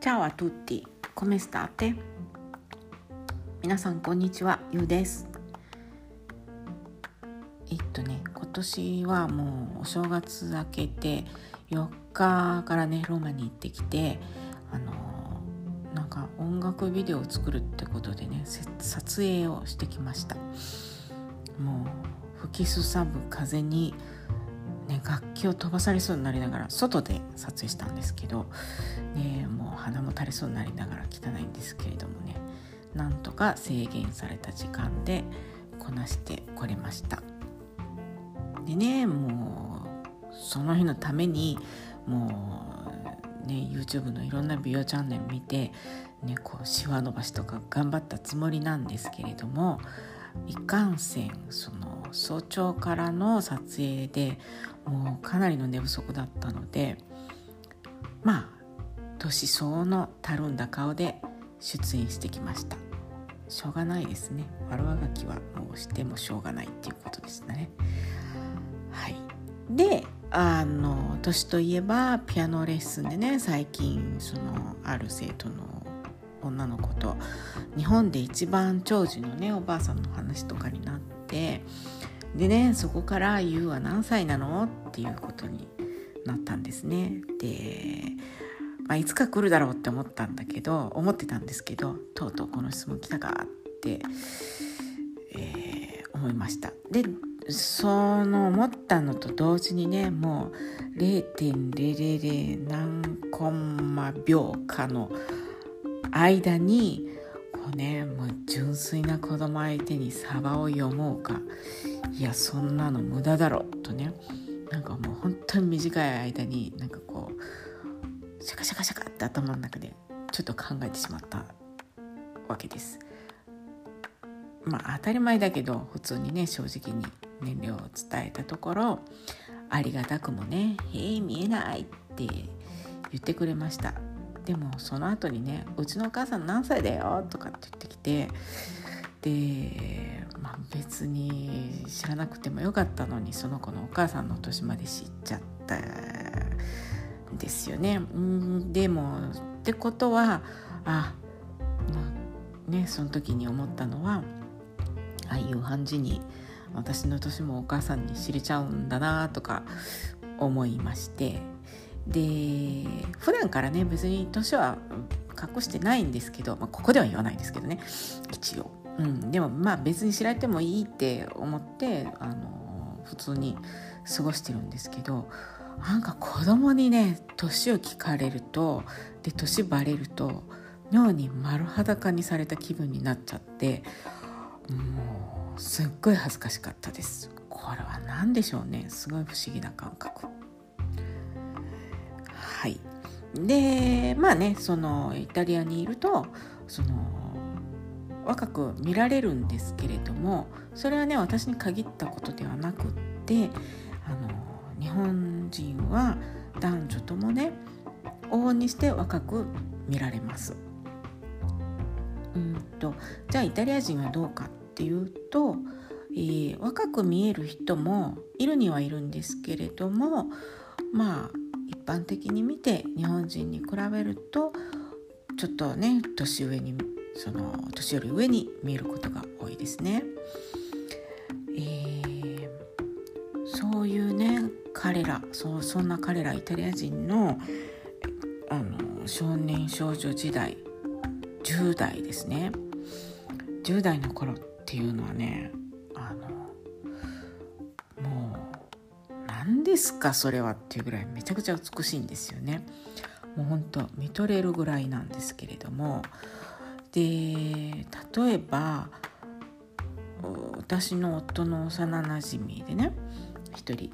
Ciao a tutti, come state? 皆さんこんにちは、ゆうです。えっとね、今年はもうお正月明けて4日からね、ローマに行ってきて、あのなんか音楽ビデオを作るってことでね、撮影をしてきました。もう吹きすさぶ風にね、楽器を飛ばされそうになりながら外で撮影したんですけど、ね、もう鼻も垂れそうになりながら汚いんですけれどもねなんとか制限された時間でこなしてこれました。でねもうその日のためにもうね YouTube のいろんな美容チャンネル見て、ね、こうシワ伸ばしとか頑張ったつもりなんですけれどもいかんせんその早朝からの撮影でもうかなりの寝不足だったのでまあ年相応のたるんだ顔で出演してきました。しょうがないですね。悪あがきはもうしてもしょうがないっていうことですね。はい。であの年といえばピアノレッスンでね最近そのある生徒の女の子と日本で一番長寿のねおばあさんの話とかになってでねそこから「ゆうは何歳なの?」っていうことになったんですね。で、まあ、いつか来るだろうって思ったんだけど思ってたんですけどとうとうこの質問来たかって、えー、思いました。でその思ったのと同時にねもう0.000何コンマ秒かの間にこうねもう純粋な子供相手にサバを読もうかいやそんなの無駄だろとねなんかもう本当に短い間になんかこうシャカシャカシャカって頭の中でちょっと考えてしまったわけです。まあ当たり前だけど普通にね正直に年齢を伝えたところありがたくもね「へえ見えない」って言ってくれましたでもその後にね「うちのお母さん何歳だよ」とかって言ってきてで、まあ、別に知らなくてもよかったのにその子のお母さんの年まで知っちゃったんですよね。んでもってことはあ、まあ、ねその時に思ったのはああいう感じに私の年もお母さんに知れちゃうんだなとか思いましてで普段からね別に年は隠してないんですけど、まあ、ここでは言わないですけどね一応うん、でもまあ別に知られてもいいって思ってあの普通に過ごしてるんですけどなんか子供にね年を聞かれるとで年バレると妙に丸裸にされた気分になっちゃってもうすっごい恥ずかしかったです。これは何でしょうね。すごい不思議な感覚。はい。でまあねそのイタリアにいるとその若く見られるんですけれどもそれはね私に限ったことではなくってあの日本人は男女ともね往々にして若く見られます。うんとじゃあイタリア人はどうかっていうと、えー、若く見える人もいるにはいるんですけれどもまあ一般的に見て日本人に比べるとちょっとね年上にその年より上に見えることが多いですね。えー、そういうね彼らそうそんな彼らイタリア人のあの少年少女時代10代ですね10代の頃っていうのはねあのもう何ですかそれはっていうぐらいめちゃくちゃ美しいんですよね。もうほんと見とれるぐらいなんですけれどもで例えば私の夫の幼なじみでね一人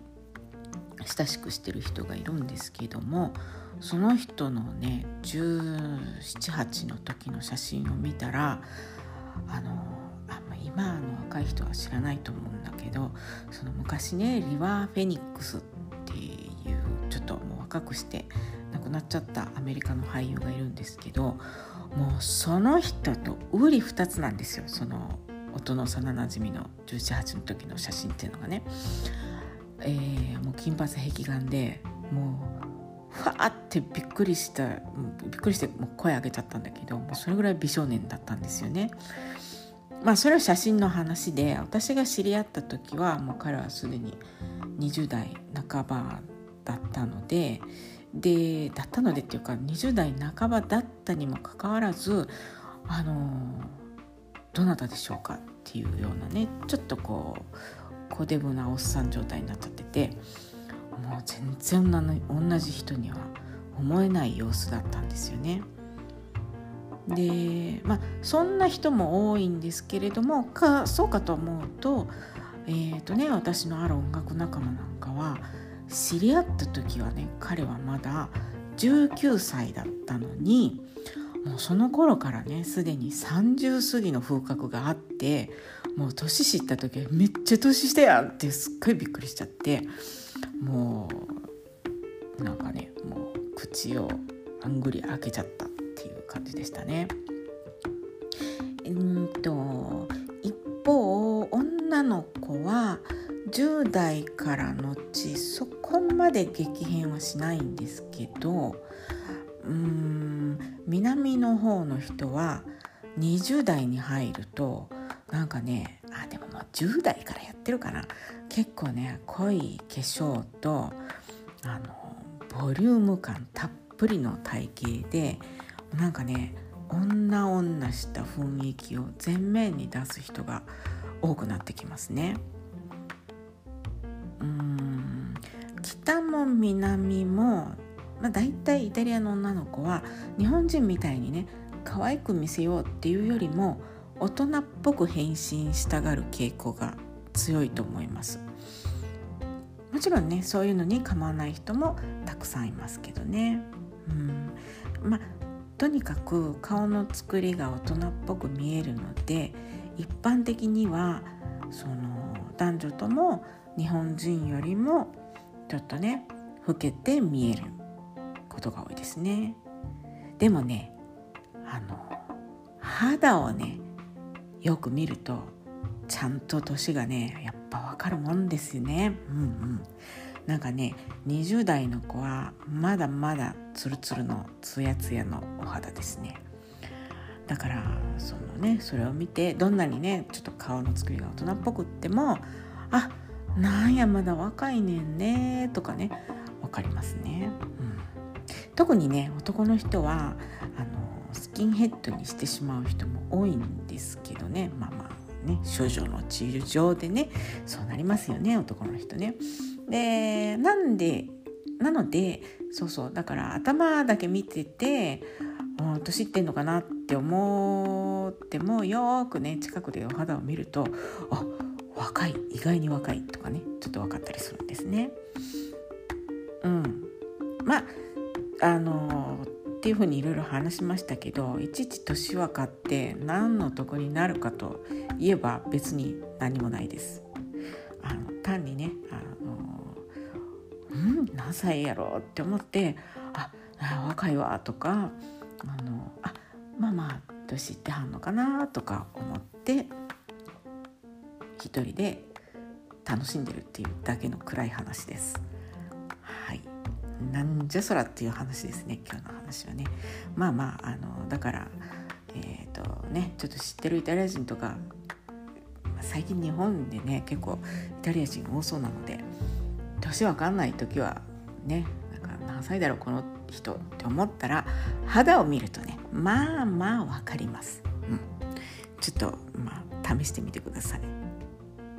親しくしてる人がいるんですけどもその人のね1718の時の写真を見たらあのあ、ま、今の若い人は知らないと思うんだけどその昔ねリバー・フェニックスっていうちょっともう若くして亡くなっちゃったアメリカの俳優がいるんですけどもうその人とうり二つなんですよその音の幼なじみの178の時の写真っていうのがね、えー、もう金髪壁眼でもうファーってびっくりしたびっくりしてもう声上げちゃったんだけどもうそれぐらい美少年だったんですよね。まあそれは写真の話で私が知り合った時はもう彼はすでに20代半ばだったのででだったのでっていうか20代半ばだったにもかかわらずあのどなたでしょうかっていうようなねちょっとこう小デブなおっさん状態になっちゃっててもう全然同じ人には思えない様子だったんですよね。でまあそんな人も多いんですけれどもかそうかと思うと,、えーとね、私のある音楽仲間なんかは知り合った時はね彼はまだ19歳だったのにもうその頃からねすでに30過ぎの風格があってもう年知った時はめっちゃ年下やんってすっごいびっくりしちゃってもうなんかねもう口をあんぐり開けちゃったっていう感じでしたね。うんと一方女の子は10代から後そまで激変はしないんですけどうーん南の方の人は20代に入るとなんかねあでももう10代からやってるかな結構ね濃い化粧とあのボリューム感たっぷりの体型でなんかね女女した雰囲気を前面に出す人が多くなってきますね。南も、まあ、大体イタリアの女の子は日本人みたいにね可愛く見せようっていうよりも大人っぽく変身したがる傾向が強いと思います。もちろんねそういうのに構わない人もたくさんいますけどね。うん。まあとにかく顔の作りが大人っぽく見えるので一般的にはその男女とも日本人よりもちょっとね老けて見えることが多いですね。でもねあの肌をねよく見るとちゃんと年がねやっぱわかるもんですよね。うんうん。なんかね20代の子はまだまだツルツルのツヤツヤのお肌ですね。だからそのねそれを見てどんなにねちょっと顔の作りが大人っぽくってもあなんやまだ若いねんねとかね分かりますね、うん、特にね男の人はあのスキンヘッドにしてしまう人も多いんですけどねまあまあね処女の治療でねそうなりますよね男の人ね。でなんでなのでそうそうだから頭だけ見てて年いってんのかなって思ってもよくね近くでお肌を見るとあ若い意外に若いとかねちょっと分かったりするんですね。まああのっていうふうにいろいろ話しましたけどいちいち年若って何の得になるかといえば別に何もないです。あの単にねあのうん何歳やろうって思ってああ若いわとかあのあまあまあ年いってはんのかなとか思って一人で楽しんでるっていうだけの暗い話です。なんじゃそらっていう話ですね今日の話はね。まあまああのだからえっ、ー、とねちょっと知ってるイタリア人とか最近日本でね結構イタリア人多そうなので年わかんない時はねなんか何歳だろうこの人って思ったら肌を見るとねまあまあわかります。うん、ちょっとまあ試してみてください。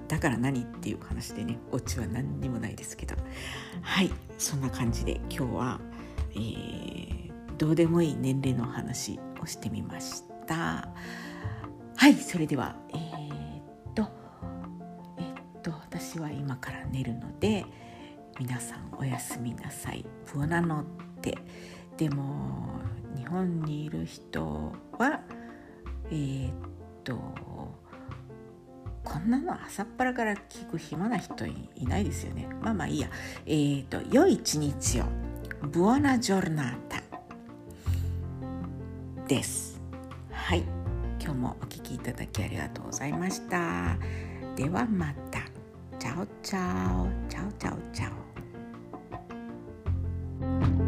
だから何っていう話でねオチは何にもないですけど。はいそんな感じで今日は、えー、どうでもいい年齢の話をしてみました。はいそれではえー、っとえー、っと私は今から寝るので皆さんおやすみなさい。ブナノって。でも日本にいる人はえ、っとこんなの朝っぱらから聞く暇な人いないですよね。まあまあいいや。えーと、良い一日を。 Buona giornata です。はい。今日もお聴きいただきありがとうございました。ではまた。 Ciao ciao。Ciao ciao ciaoオ。